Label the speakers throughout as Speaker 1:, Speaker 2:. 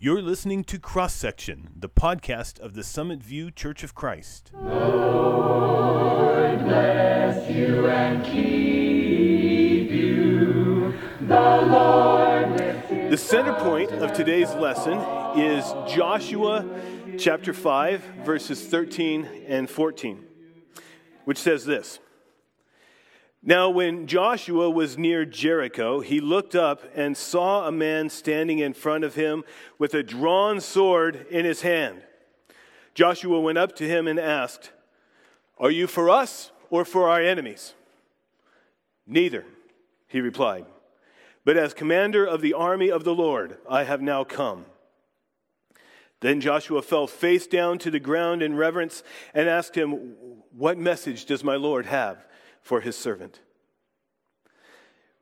Speaker 1: You're listening to Cross Section, the podcast of the Summit View Church of Christ.
Speaker 2: Lord bless you and keep you. The Lord
Speaker 1: The center point of today's lesson is Joshua chapter 5, verses 13 and 14, which says this Now, when Joshua was near Jericho, he looked up and saw a man standing in front of him with a drawn sword in his hand. Joshua went up to him and asked, Are you for us or for our enemies? Neither, he replied. But as commander of the army of the Lord, I have now come. Then Joshua fell face down to the ground in reverence and asked him, What message does my Lord have for his servant?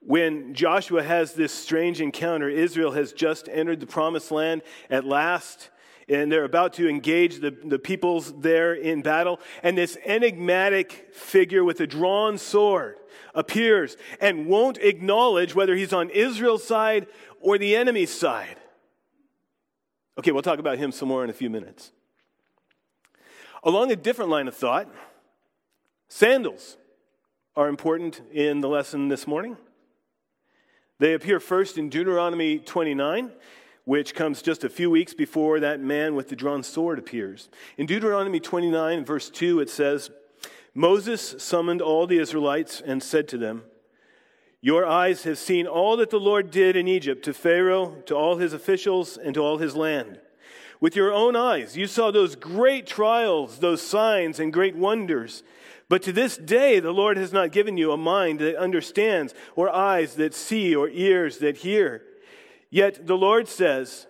Speaker 1: When Joshua has this strange encounter, Israel has just entered the promised land at last, and they're about to engage the, the peoples there in battle. And this enigmatic figure with a drawn sword appears and won't acknowledge whether he's on Israel's side or the enemy's side. Okay, we'll talk about him some more in a few minutes. Along a different line of thought, sandals are important in the lesson this morning. They appear first in Deuteronomy 29, which comes just a few weeks before that man with the drawn sword appears. In Deuteronomy 29, verse 2, it says, Moses summoned all the Israelites and said to them, Your eyes have seen all that the Lord did in Egypt to Pharaoh, to all his officials, and to all his land. With your own eyes, you saw those great trials, those signs, and great wonders. But to this day, the Lord has not given you a mind that understands, or eyes that see, or ears that hear. Yet the Lord says,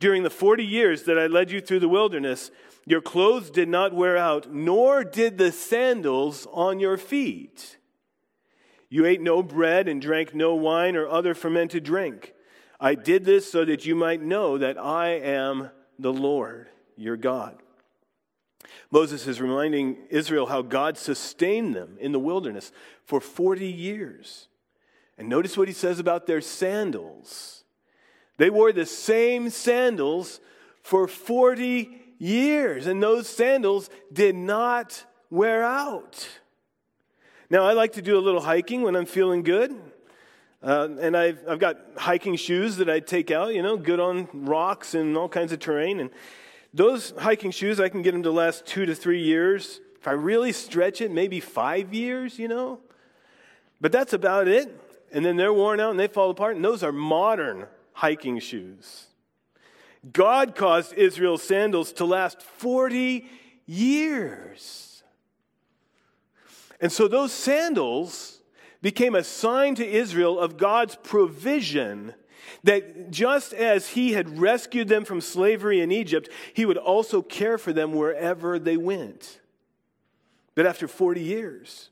Speaker 1: During the 40 years that I led you through the wilderness, your clothes did not wear out, nor did the sandals on your feet. You ate no bread and drank no wine or other fermented drink. I did this so that you might know that I am the Lord your God. Moses is reminding Israel how God sustained them in the wilderness for 40 years. And notice what he says about their sandals. They wore the same sandals for 40 years, and those sandals did not wear out. Now, I like to do a little hiking when I'm feeling good. Uh, and I've, I've got hiking shoes that I take out, you know, good on rocks and all kinds of terrain. And those hiking shoes, I can get them to last two to three years. If I really stretch it, maybe five years, you know. But that's about it. And then they're worn out and they fall apart. And those are modern hiking shoes. God caused Israel's sandals to last 40 years. And so those sandals became a sign to Israel of God's provision that just as he had rescued them from slavery in Egypt, he would also care for them wherever they went. But after 40 years,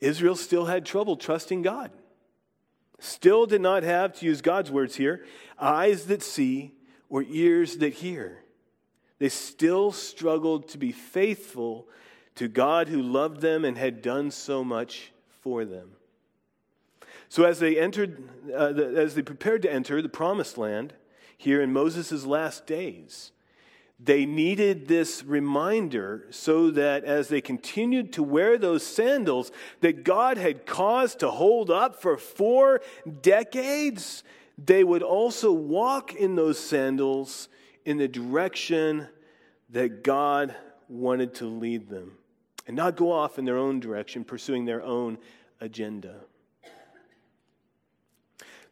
Speaker 1: Israel still had trouble trusting God. Still did not have, to use God's words here, eyes that see or ears that hear. They still struggled to be faithful to God who loved them and had done so much for them. So as they entered, uh, the, as they prepared to enter the promised land here in Moses' last days, they needed this reminder so that as they continued to wear those sandals that God had caused to hold up for four decades, they would also walk in those sandals in the direction that God wanted to lead them and not go off in their own direction, pursuing their own agenda.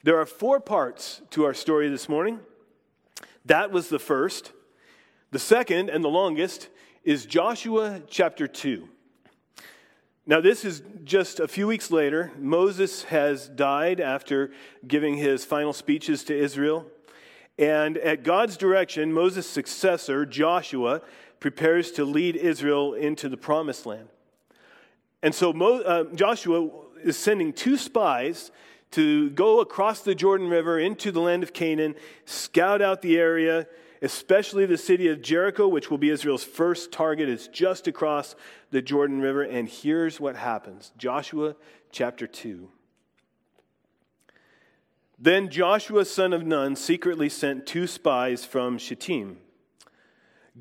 Speaker 1: There are four parts to our story this morning. That was the first. The second and the longest is Joshua chapter 2. Now, this is just a few weeks later. Moses has died after giving his final speeches to Israel. And at God's direction, Moses' successor, Joshua, prepares to lead Israel into the promised land. And so Mo, uh, Joshua is sending two spies to go across the Jordan River into the land of Canaan, scout out the area, especially the city of Jericho, which will be Israel's first target. It's just across the Jordan River. And here's what happens Joshua chapter 2. Then Joshua, son of Nun, secretly sent two spies from Shittim.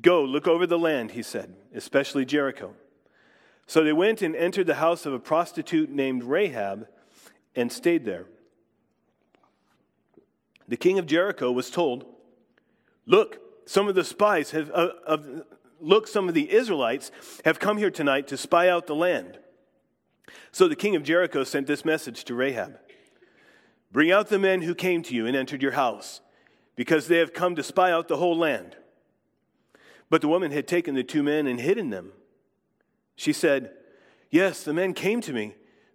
Speaker 1: Go, look over the land, he said, especially Jericho. So they went and entered the house of a prostitute named Rahab and stayed there. The king of Jericho was told, Look, some of the spies have, uh, of, look, some of the Israelites have come here tonight to spy out the land. So the king of Jericho sent this message to Rahab Bring out the men who came to you and entered your house, because they have come to spy out the whole land. But the woman had taken the two men and hidden them. She said, Yes, the men came to me,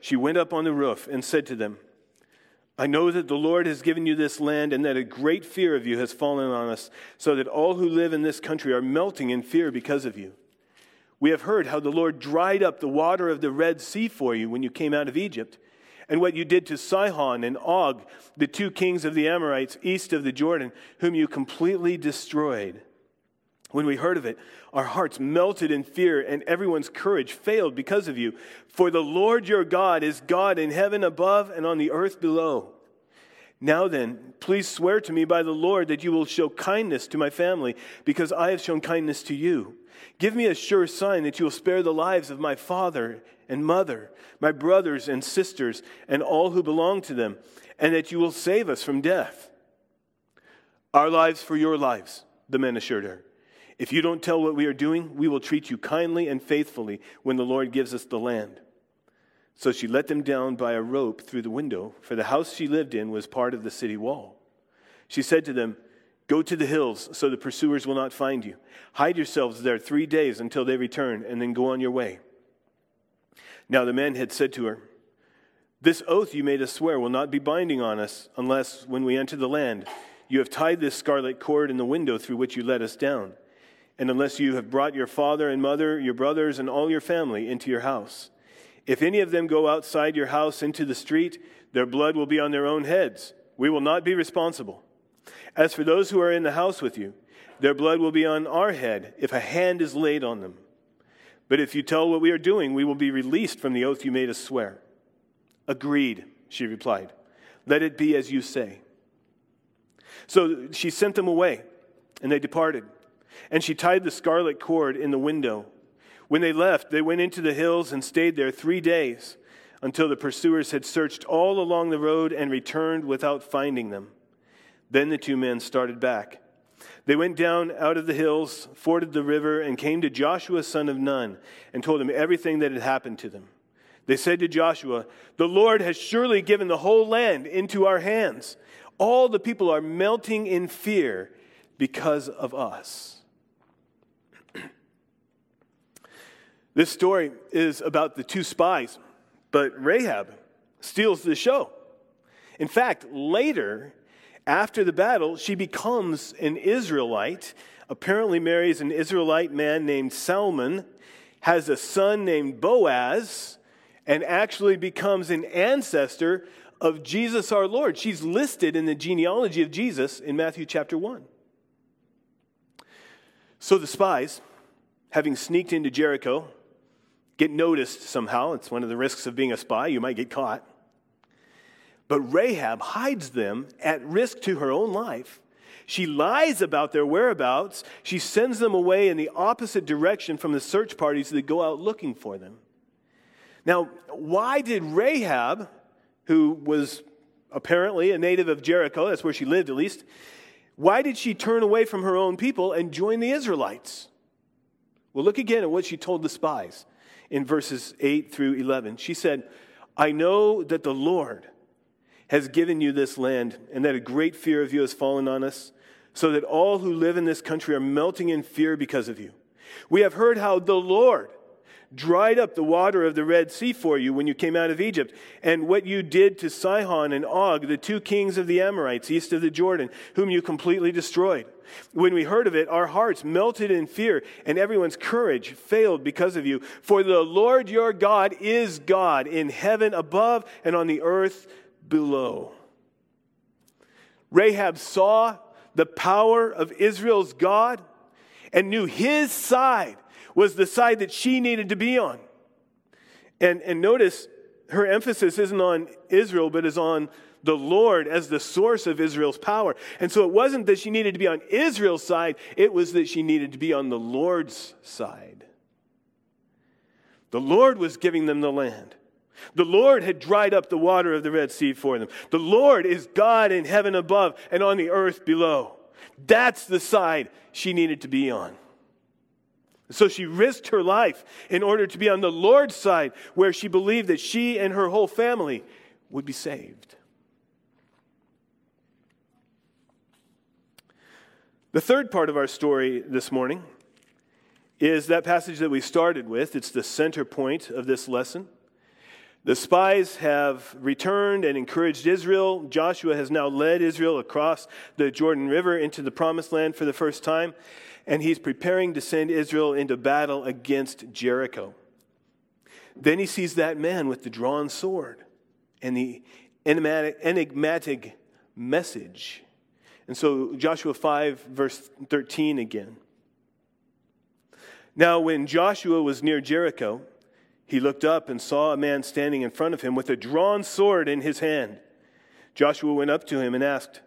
Speaker 1: she went up on the roof and said to them, I know that the Lord has given you this land and that a great fear of you has fallen on us, so that all who live in this country are melting in fear because of you. We have heard how the Lord dried up the water of the Red Sea for you when you came out of Egypt and what you did to Sihon and Og, the two kings of the Amorites east of the Jordan, whom you completely destroyed. When we heard of it, our hearts melted in fear, and everyone's courage failed because of you. For the Lord your God is God in heaven above and on the earth below. Now then, please swear to me by the Lord that you will show kindness to my family, because I have shown kindness to you. Give me a sure sign that you will spare the lives of my father and mother, my brothers and sisters, and all who belong to them, and that you will save us from death. Our lives for your lives, the men assured her. If you don't tell what we are doing, we will treat you kindly and faithfully when the Lord gives us the land. So she let them down by a rope through the window, for the house she lived in was part of the city wall. She said to them, Go to the hills so the pursuers will not find you. Hide yourselves there three days until they return, and then go on your way. Now the men had said to her, This oath you made us swear will not be binding on us unless, when we enter the land, you have tied this scarlet cord in the window through which you let us down, and unless you have brought your father and mother, your brothers, and all your family into your house. If any of them go outside your house into the street, their blood will be on their own heads. We will not be responsible. As for those who are in the house with you, their blood will be on our head if a hand is laid on them. But if you tell what we are doing, we will be released from the oath you made us swear. Agreed, she replied. Let it be as you say. So she sent them away, and they departed. And she tied the scarlet cord in the window. When they left, they went into the hills and stayed there three days until the pursuers had searched all along the road and returned without finding them. Then the two men started back. They went down out of the hills, forded the river, and came to Joshua, son of Nun, and told him everything that had happened to them. They said to Joshua, The Lord has surely given the whole land into our hands. All the people are melting in fear because of us. This story is about the two spies, but Rahab steals the show. In fact, later, after the battle, she becomes an Israelite, apparently marries an Israelite man named Salmon, has a son named Boaz, and actually becomes an ancestor of Jesus our Lord. She's listed in the genealogy of Jesus in Matthew chapter 1. So the spies, having sneaked into Jericho, get noticed somehow. It's one of the risks of being a spy, you might get caught. But Rahab hides them at risk to her own life. She lies about their whereabouts. She sends them away in the opposite direction from the search parties that go out looking for them. Now, why did Rahab, who was apparently a native of Jericho, that's where she lived at least, why did she turn away from her own people and join the Israelites? Well, look again at what she told the spies in verses 8 through 11. She said, I know that the Lord has given you this land, and that a great fear of you has fallen on us, so that all who live in this country are melting in fear because of you. We have heard how the Lord dried up the water of the Red Sea for you when you came out of Egypt, and what you did to Sihon and Og, the two kings of the Amorites east of the Jordan, whom you completely destroyed. When we heard of it, our hearts melted in fear, and everyone's courage failed because of you. For the Lord your God is God in heaven above and on the earth below. Rahab saw the power of Israel's God and knew his side was the side that she needed to be on. And, and notice her emphasis isn't on Israel, but is on the Lord as the source of Israel's power. And so it wasn't that she needed to be on Israel's side, it was that she needed to be on the Lord's side. The Lord was giving them the land. The Lord had dried up the water of the Red Sea for them. The Lord is God in heaven above and on the earth below. That's the side she needed to be on. So she risked her life in order to be on the Lord's side, where she believed that she and her whole family would be saved. The third part of our story this morning is that passage that we started with. It's the center point of this lesson. The spies have returned and encouraged Israel. Joshua has now led Israel across the Jordan River into the promised land for the first time, and he's preparing to send Israel into battle against Jericho. Then he sees that man with the drawn sword and the enigmatic, enigmatic message. And so, Joshua 5, verse 13 again. Now, when Joshua was near Jericho, he looked up and saw a man standing in front of him with a drawn sword in his hand. Joshua went up to him and asked,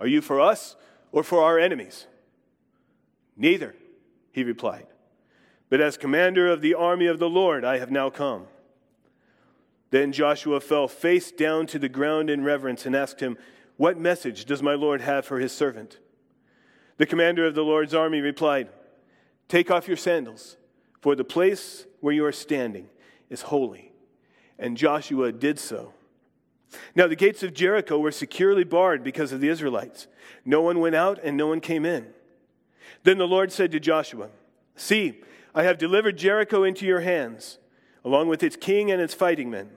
Speaker 1: Are you for us or for our enemies? Neither, he replied. But as commander of the army of the Lord, I have now come. Then Joshua fell face down to the ground in reverence and asked him, What message does my Lord have for his servant? The commander of the Lord's army replied, Take off your sandals, for the place where you are standing is holy. And Joshua did so. Now, the gates of Jericho were securely barred because of the Israelites. No one went out and no one came in. Then the Lord said to Joshua, See, I have delivered Jericho into your hands, along with its king and its fighting men.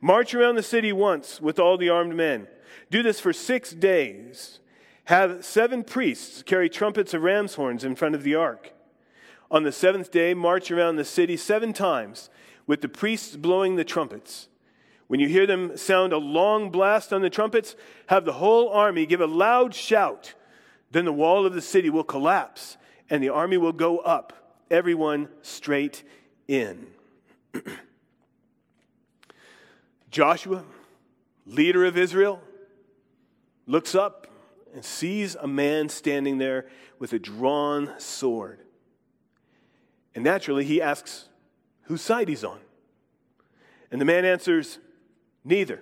Speaker 1: March around the city once with all the armed men. Do this for six days. Have seven priests carry trumpets of ram's horns in front of the ark. On the seventh day, march around the city seven times with the priests blowing the trumpets. When you hear them sound a long blast on the trumpets, have the whole army give a loud shout. Then the wall of the city will collapse and the army will go up, everyone straight in. Joshua, leader of Israel, looks up and sees a man standing there with a drawn sword. And naturally, he asks whose side he's on. And the man answers, Neither.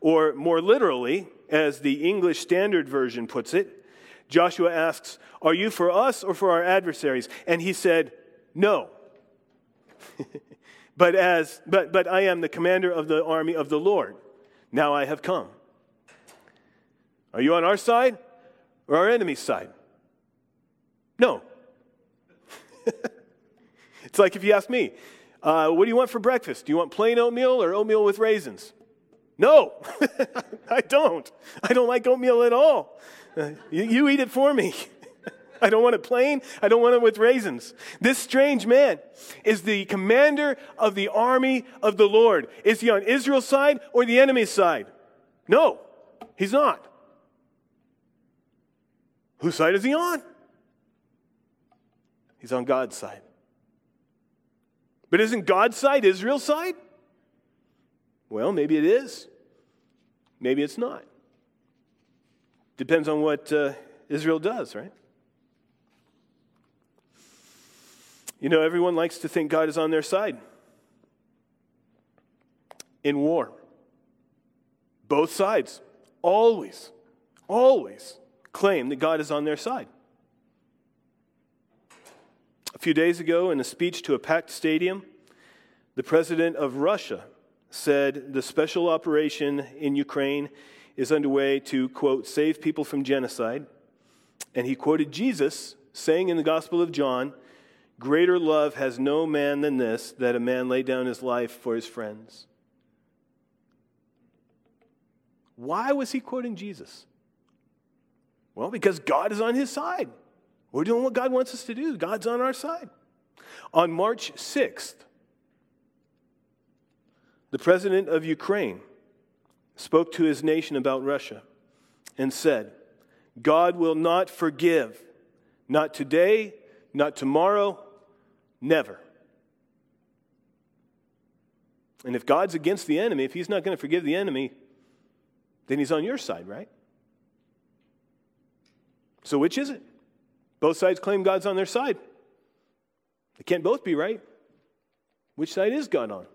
Speaker 1: Or more literally, as the English Standard Version puts it, Joshua asks, Are you for us or for our adversaries? And he said, No. but, as, but, but I am the commander of the army of the Lord. Now I have come. Are you on our side or our enemy's side? No. it's like if you ask me, uh, what do you want for breakfast? Do you want plain oatmeal or oatmeal with raisins? No, I don't. I don't like oatmeal at all. Uh, you, you eat it for me. I don't want it plain. I don't want it with raisins. This strange man is the commander of the army of the Lord. Is he on Israel's side or the enemy's side? No, he's not. Whose side is he on? He's on God's side. But isn't God's side Israel's side? Well, maybe it is. Maybe it's not. Depends on what uh, Israel does, right? You know, everyone likes to think God is on their side in war. Both sides always, always claim that God is on their side. A few days ago, in a speech to a packed stadium, the president of Russia said the special operation in Ukraine is underway to, quote, save people from genocide. And he quoted Jesus saying in the Gospel of John, Greater love has no man than this, that a man lay down his life for his friends. Why was he quoting Jesus? Well, because God is on his side. We're doing what God wants us to do. God's on our side. On March 6th, the president of Ukraine spoke to his nation about Russia and said, God will not forgive, not today, not tomorrow, never. And if God's against the enemy, if he's not going to forgive the enemy, then he's on your side, right? So which is it? Both sides claim God's on their side. They can't both be right. Which side is God on?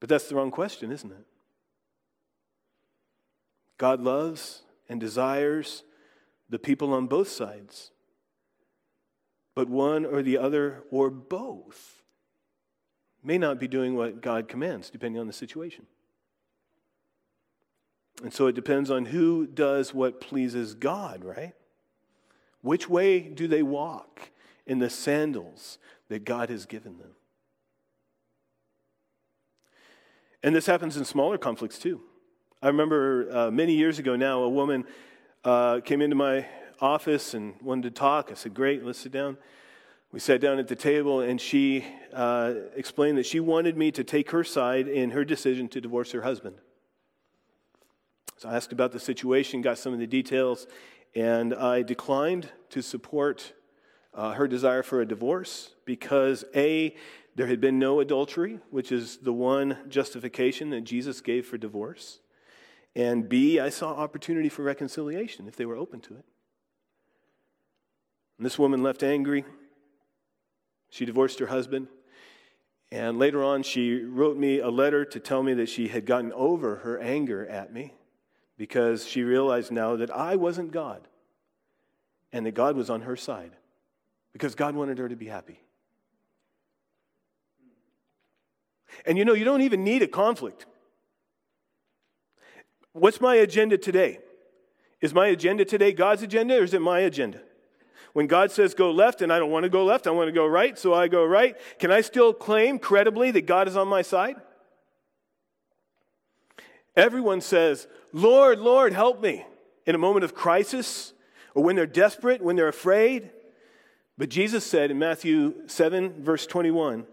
Speaker 1: But that's the wrong question, isn't it? God loves and desires the people on both sides, but one or the other or both may not be doing what God commands, depending on the situation. And so it depends on who does what pleases God, right? Which way do they walk in the sandals that God has given them? And this happens in smaller conflicts too. I remember uh, many years ago now, a woman uh, came into my office and wanted to talk. I said, Great, let's sit down. We sat down at the table, and she uh, explained that she wanted me to take her side in her decision to divorce her husband. So I asked about the situation, got some of the details, and I declined to support uh, her desire for a divorce because A, there had been no adultery, which is the one justification that Jesus gave for divorce. And B, I saw opportunity for reconciliation if they were open to it. And this woman left angry. She divorced her husband. And later on, she wrote me a letter to tell me that she had gotten over her anger at me because she realized now that I wasn't God and that God was on her side because God wanted her to be happy. And you know, you don't even need a conflict. What's my agenda today? Is my agenda today God's agenda or is it my agenda? When God says go left and I don't want to go left, I want to go right, so I go right, can I still claim credibly that God is on my side? Everyone says, Lord, Lord, help me in a moment of crisis or when they're desperate, when they're afraid. But Jesus said in Matthew 7, verse 21,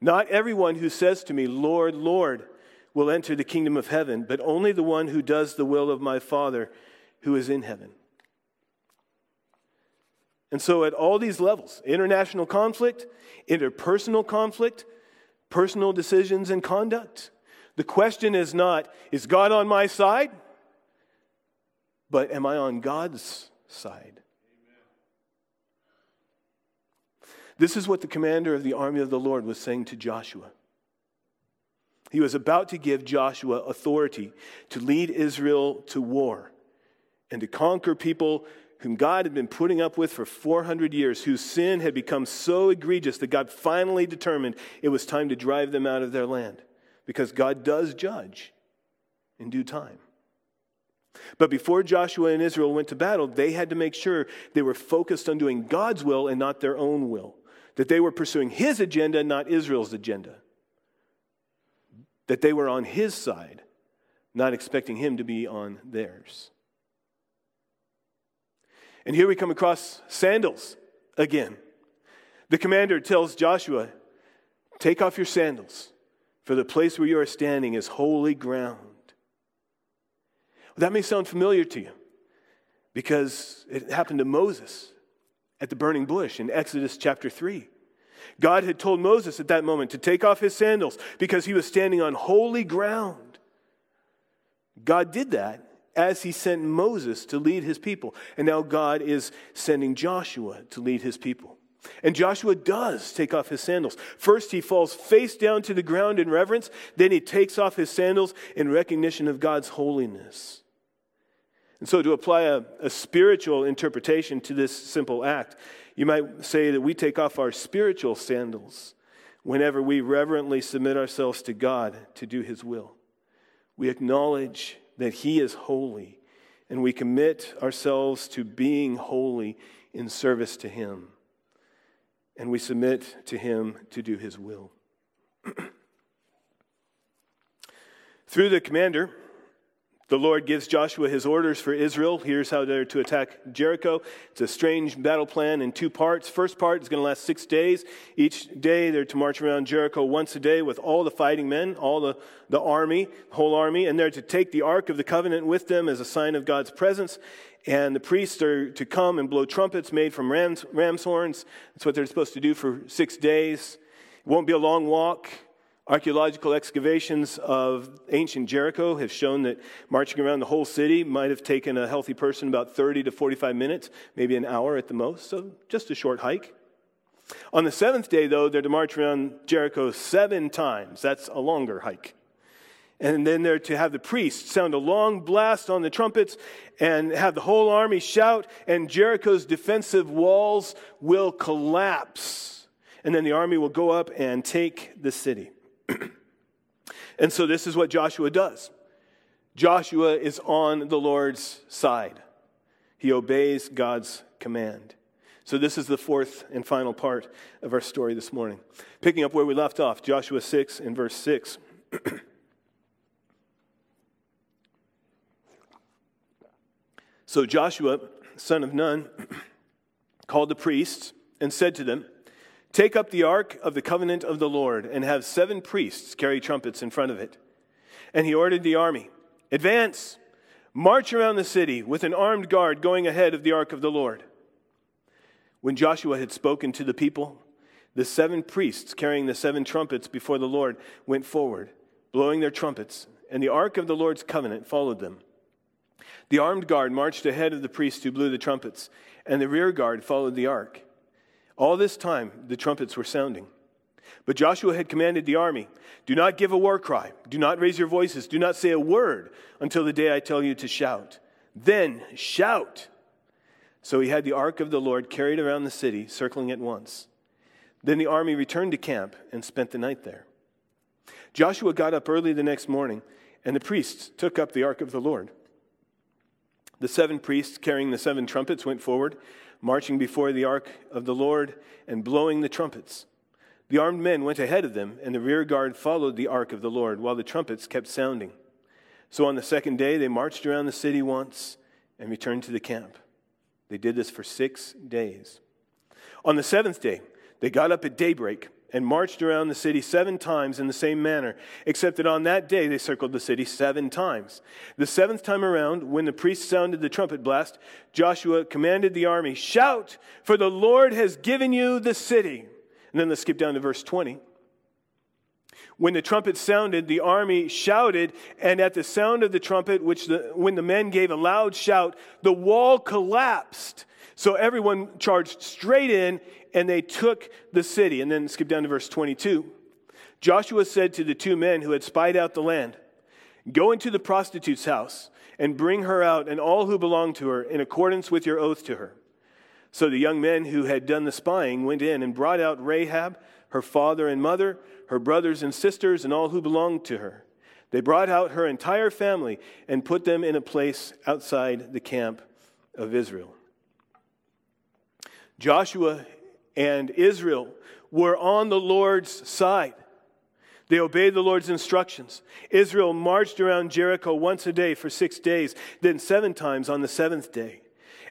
Speaker 1: Not everyone who says to me, Lord, Lord, will enter the kingdom of heaven, but only the one who does the will of my Father who is in heaven. And so, at all these levels international conflict, interpersonal conflict, personal decisions and conduct the question is not, is God on my side? But am I on God's side? This is what the commander of the army of the Lord was saying to Joshua. He was about to give Joshua authority to lead Israel to war and to conquer people whom God had been putting up with for 400 years, whose sin had become so egregious that God finally determined it was time to drive them out of their land because God does judge in due time. But before Joshua and Israel went to battle, they had to make sure they were focused on doing God's will and not their own will that they were pursuing his agenda, not Israel's agenda. That they were on his side, not expecting him to be on theirs. And here we come across sandals again. The commander tells Joshua, Take off your sandals, for the place where you are standing is holy ground. That may sound familiar to you because it happened to Moses at the burning bush in Exodus chapter 3. God had told Moses at that moment to take off his sandals because he was standing on holy ground. God did that as he sent Moses to lead his people. And now God is sending Joshua to lead his people. And Joshua does take off his sandals. First, he falls face down to the ground in reverence. Then, he takes off his sandals in recognition of God's holiness. And so, to apply a, a, spiritual interpretation to this simple act, you might say that we take off our spiritual sandals whenever we reverently submit ourselves to God to do His will. We acknowledge that He is holy and we commit ourselves to being holy in service to Him. And we submit to Him to do His will. Through the commander, the Lord gives Joshua his orders for Israel. Here's how they're to attack Jericho. It's a strange battle plan in two parts. First part is going to last six days. Each day they're to march around Jericho once a day with all the fighting men, all the, the army, whole army, and they're to take the Ark of the Covenant with them as a sign of God's presence. And the priests are to come and blow trumpets made from ram's, ram's horns. That's what they're supposed to do for six days. It won't be a long walk. Archaeological excavations of ancient Jericho have shown that marching around the whole city might have taken a healthy person about 30 to 45 minutes, maybe an hour at the most, so just a short hike. On the seventh day, though, they're to march around Jericho seven times. That's a longer hike. And then they're to have the priests sound a long blast on the trumpets and have the whole army shout, and Jericho's defensive walls will collapse. And then the army will go up and take the city. and so this is what Joshua does Joshua is on the Lord's side, he obeys God's command. So, this is the fourth and final part of our story this morning. Picking up where we left off, Joshua 6 and verse 6. so, Joshua, son of Nun, called the priests and said to them, Take up the ark of the covenant of the Lord and have seven priests carry trumpets in front of it. And he ordered the army Advance, march around the city with an armed guard going ahead of the ark of the Lord. When Joshua had spoken to the people, the seven priests carrying the seven trumpets before the Lord went forward, blowing their trumpets, and the ark of the Lord's covenant followed them. The armed guard marched ahead of the priests who blew the trumpets, and the rear guard followed the ark. All this time, the trumpets were sounding. But Joshua had commanded the army Do not give a war cry, do not raise your voices, do not say a word until the day I tell you to shout. Then shout. So he had the ark of the Lord carried around the city, circling it once. Then the army returned to camp and spent the night there. Joshua got up early the next morning, and the priests took up the ark of the Lord. The seven priests carrying the seven trumpets went forward marching before the ark of the Lord and blowing the trumpets. The armed men went ahead of them, and the rear guard followed the ark of the Lord while the trumpets kept sounding. So on the second day, they marched around the city once and returned to the camp. They did this for six days. On the seventh day, they got up at daybreak and marched around the city seven times in the same manner, except that on that day they circled the city seven times. The seventh time around, when the priest sounded the trumpet blast, Joshua commanded the army, Shout, for the Lord has given you the city. And then let's skip down to verse 20. When the trumpet sounded, the army shouted, and at the sound of the trumpet, which the, when the men gave a loud shout, the wall collapsed. So everyone charged straight in and they took the city. And then skip down to verse 22. Joshua said to the two men who had spied out the land, Go into the prostitute's house and bring her out and all who belong to her in accordance with your oath to her. So the young men who had done the spying went in and brought out Rahab, her father and mother, her brothers and sisters, and all who belonged to her. They brought out her entire family and put them in a place outside the camp of Israel. Joshua and Israel were on the Lord's side. They obeyed the Lord's instructions. Israel marched around Jericho once a day for six days, then seven times on the seventh day.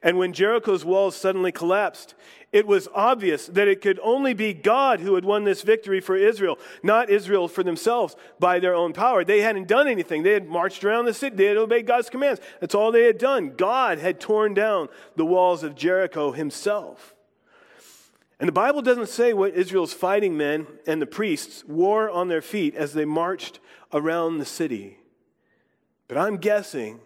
Speaker 1: And when Jericho's walls suddenly collapsed, it was obvious that it could only be God who had won this victory for Israel, not Israel for themselves by their own power. They hadn't done anything. They had marched around the city, they had obeyed God's commands. That's all they had done. God had torn down the walls of Jericho himself. And the Bible doesn't say what Israel's fighting men and the priests wore on their feet as they marched around the city. But I'm guessing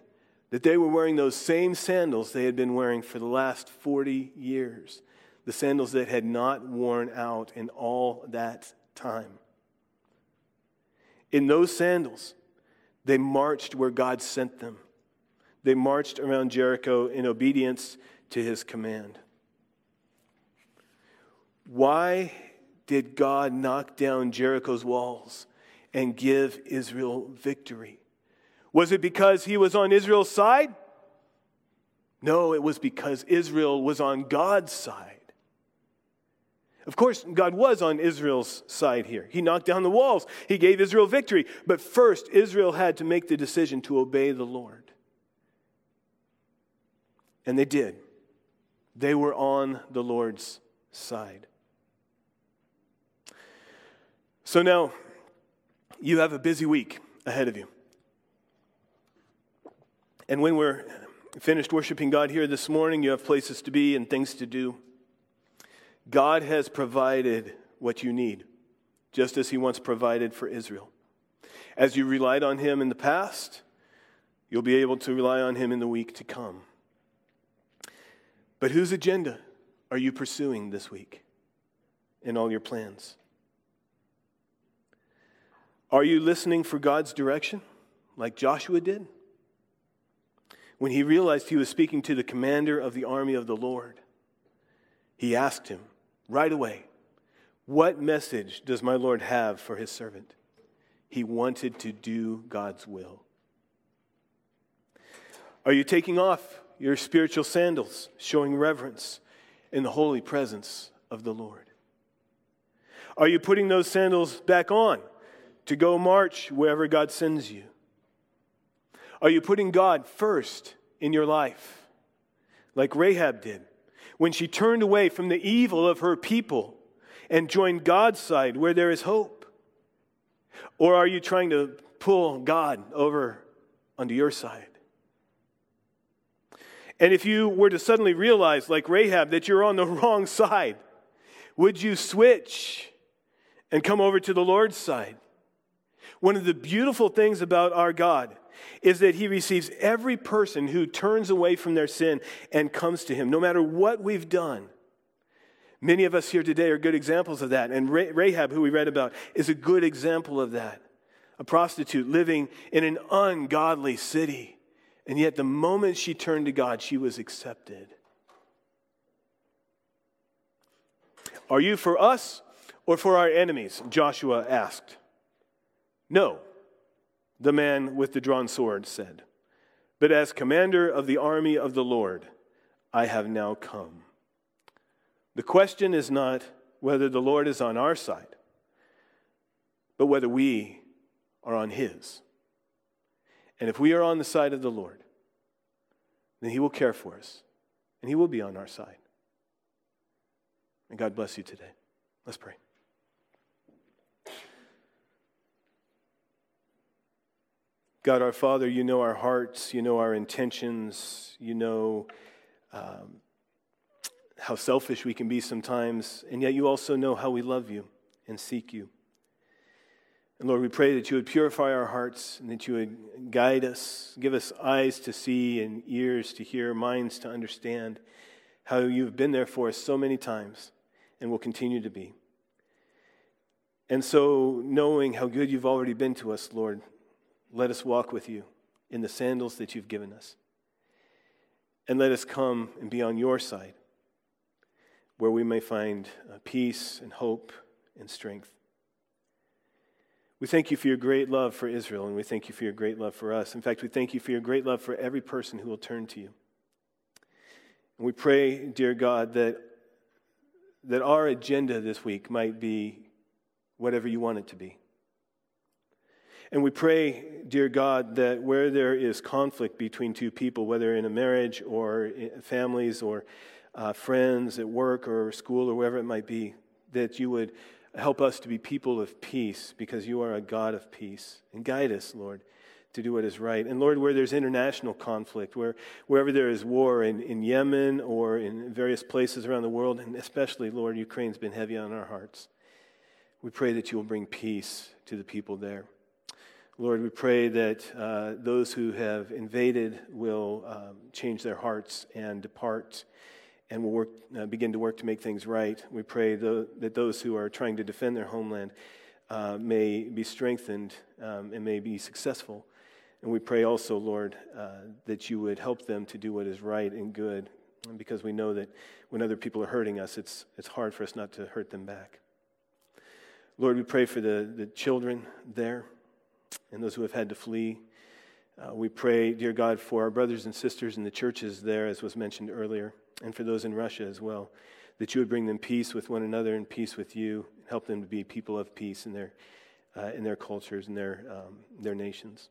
Speaker 1: that they were wearing those same sandals they had been wearing for the last 40 years, the sandals that had not worn out in all that time. In those sandals, they marched where God sent them. They marched around Jericho in obedience to his command. Why did God knock down Jericho's walls and give Israel victory? Was it because he was on Israel's side? No, it was because Israel was on God's side. Of course, God was on Israel's side here. He knocked down the walls, He gave Israel victory. But first, Israel had to make the decision to obey the Lord. And they did. They were on the Lord's side. So now, you have a busy week ahead of you. And when we're finished worshiping God here this morning, you have places to be and things to do. God has provided what you need, just as He once provided for Israel. As you relied on Him in the past, you'll be able to rely on Him in the week to come. But whose agenda are you pursuing this week in all your plans? Are you listening for God's direction like Joshua did? When he realized he was speaking to the commander of the army of the Lord, he asked him right away, What message does my Lord have for his servant? He wanted to do God's will. Are you taking off your spiritual sandals, showing reverence in the holy presence of the Lord? Are you putting those sandals back on to go march wherever God sends you? Are you putting God first in your life, like Rahab did when she turned away from the evil of her people and joined God's side where there is hope? Or are you trying to pull God over onto your side? And if you were to suddenly realize, like Rahab, that you're on the wrong side, would you switch and come over to the Lord's side? One of the beautiful things about our God is that He receives every person who turns away from their sin and comes to Him, no matter what we've done. Many of us here today are good examples of that. And Rahab, who we read about, is a good example of that. A prostitute living in an ungodly city and yet, the moment she turned to God, she was accepted. Are you for us or for our enemies? Joshua asked. No, the man with the drawn sword said. But as commander of the army of the Lord, I have now come. The question is not whether the Lord is on our side, but whether we are on his. And if we are on the side of the Lord, then He will care for us and He will be on our side. And God bless you today. Let's pray. God our Father, you know our hearts, you know our intentions, you know um, how selfish we can be sometimes, and yet you also know how we love you and seek you. And Lord, we pray that you would purify our hearts and that you would guide us, give us eyes to see and ears to hear, minds to understand how you've been there for us so many times and will continue to be. And so, knowing how good you've already been to us, Lord, let us walk with you in the sandals that you've given us. And let us come and be on your side, where we may find uh, peace and hope and strength. We thank you for your great love for Israel, and we thank you for your great love for us. In fact, we thank you for your great love for every person who will turn to you. And we pray, dear God, that, that our agenda this week might be whatever you want it to be. And we pray, dear God, that where there is conflict between two people, whether in a marriage or families or uh, friends at work or school or wherever it might be, that you would Help us to be people of peace because you are a God of peace. And guide us, Lord, to do what is right. And Lord, where there's international conflict, where, wherever there is war in, in Yemen or in various places around the world, and especially, Lord, Ukraine's been heavy on our hearts. We pray that you will bring peace to the people there. Lord, we pray that uh, those who have invaded will um, change their hearts and depart and will work, uh, begin to work to make things right. We pray the, that those who are trying to defend their homeland uh, may be strengthened um, and may be successful. And we pray also, Lord, uh, that you would help them to do what is right and good, because we know that when other people are hurting us, it's, it's hard for us not to hurt them back. Lord, we pray for the, the children there and those who have had to flee. Uh, we pray, dear God, for our brothers and sisters in the churches there, as was mentioned earlier, and for those in Russia as well, that you would bring them peace with one another and peace with you, help them to be people of peace in their, uh, in their cultures and their, um, their nations.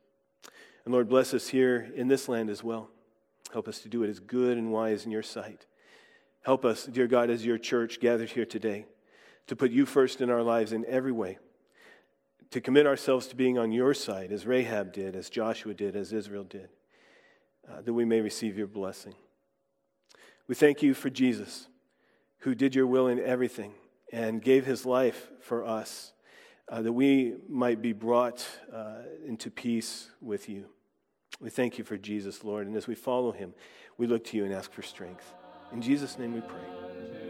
Speaker 1: And Lord, bless us here in this land as well. Help us to do what is good and wise in your sight. Help us, dear God, as your church gathered here today, to put you first in our lives in every way, to commit ourselves to being on your side, as Rahab did, as Joshua did, as Israel did, uh, that we may receive your blessing. We thank you for Jesus, who did your will in everything and gave his life for us, uh, that we might be brought uh, into peace with you. We thank you for Jesus, Lord, and as we follow him, we look to you and ask for strength. In Jesus' name we pray.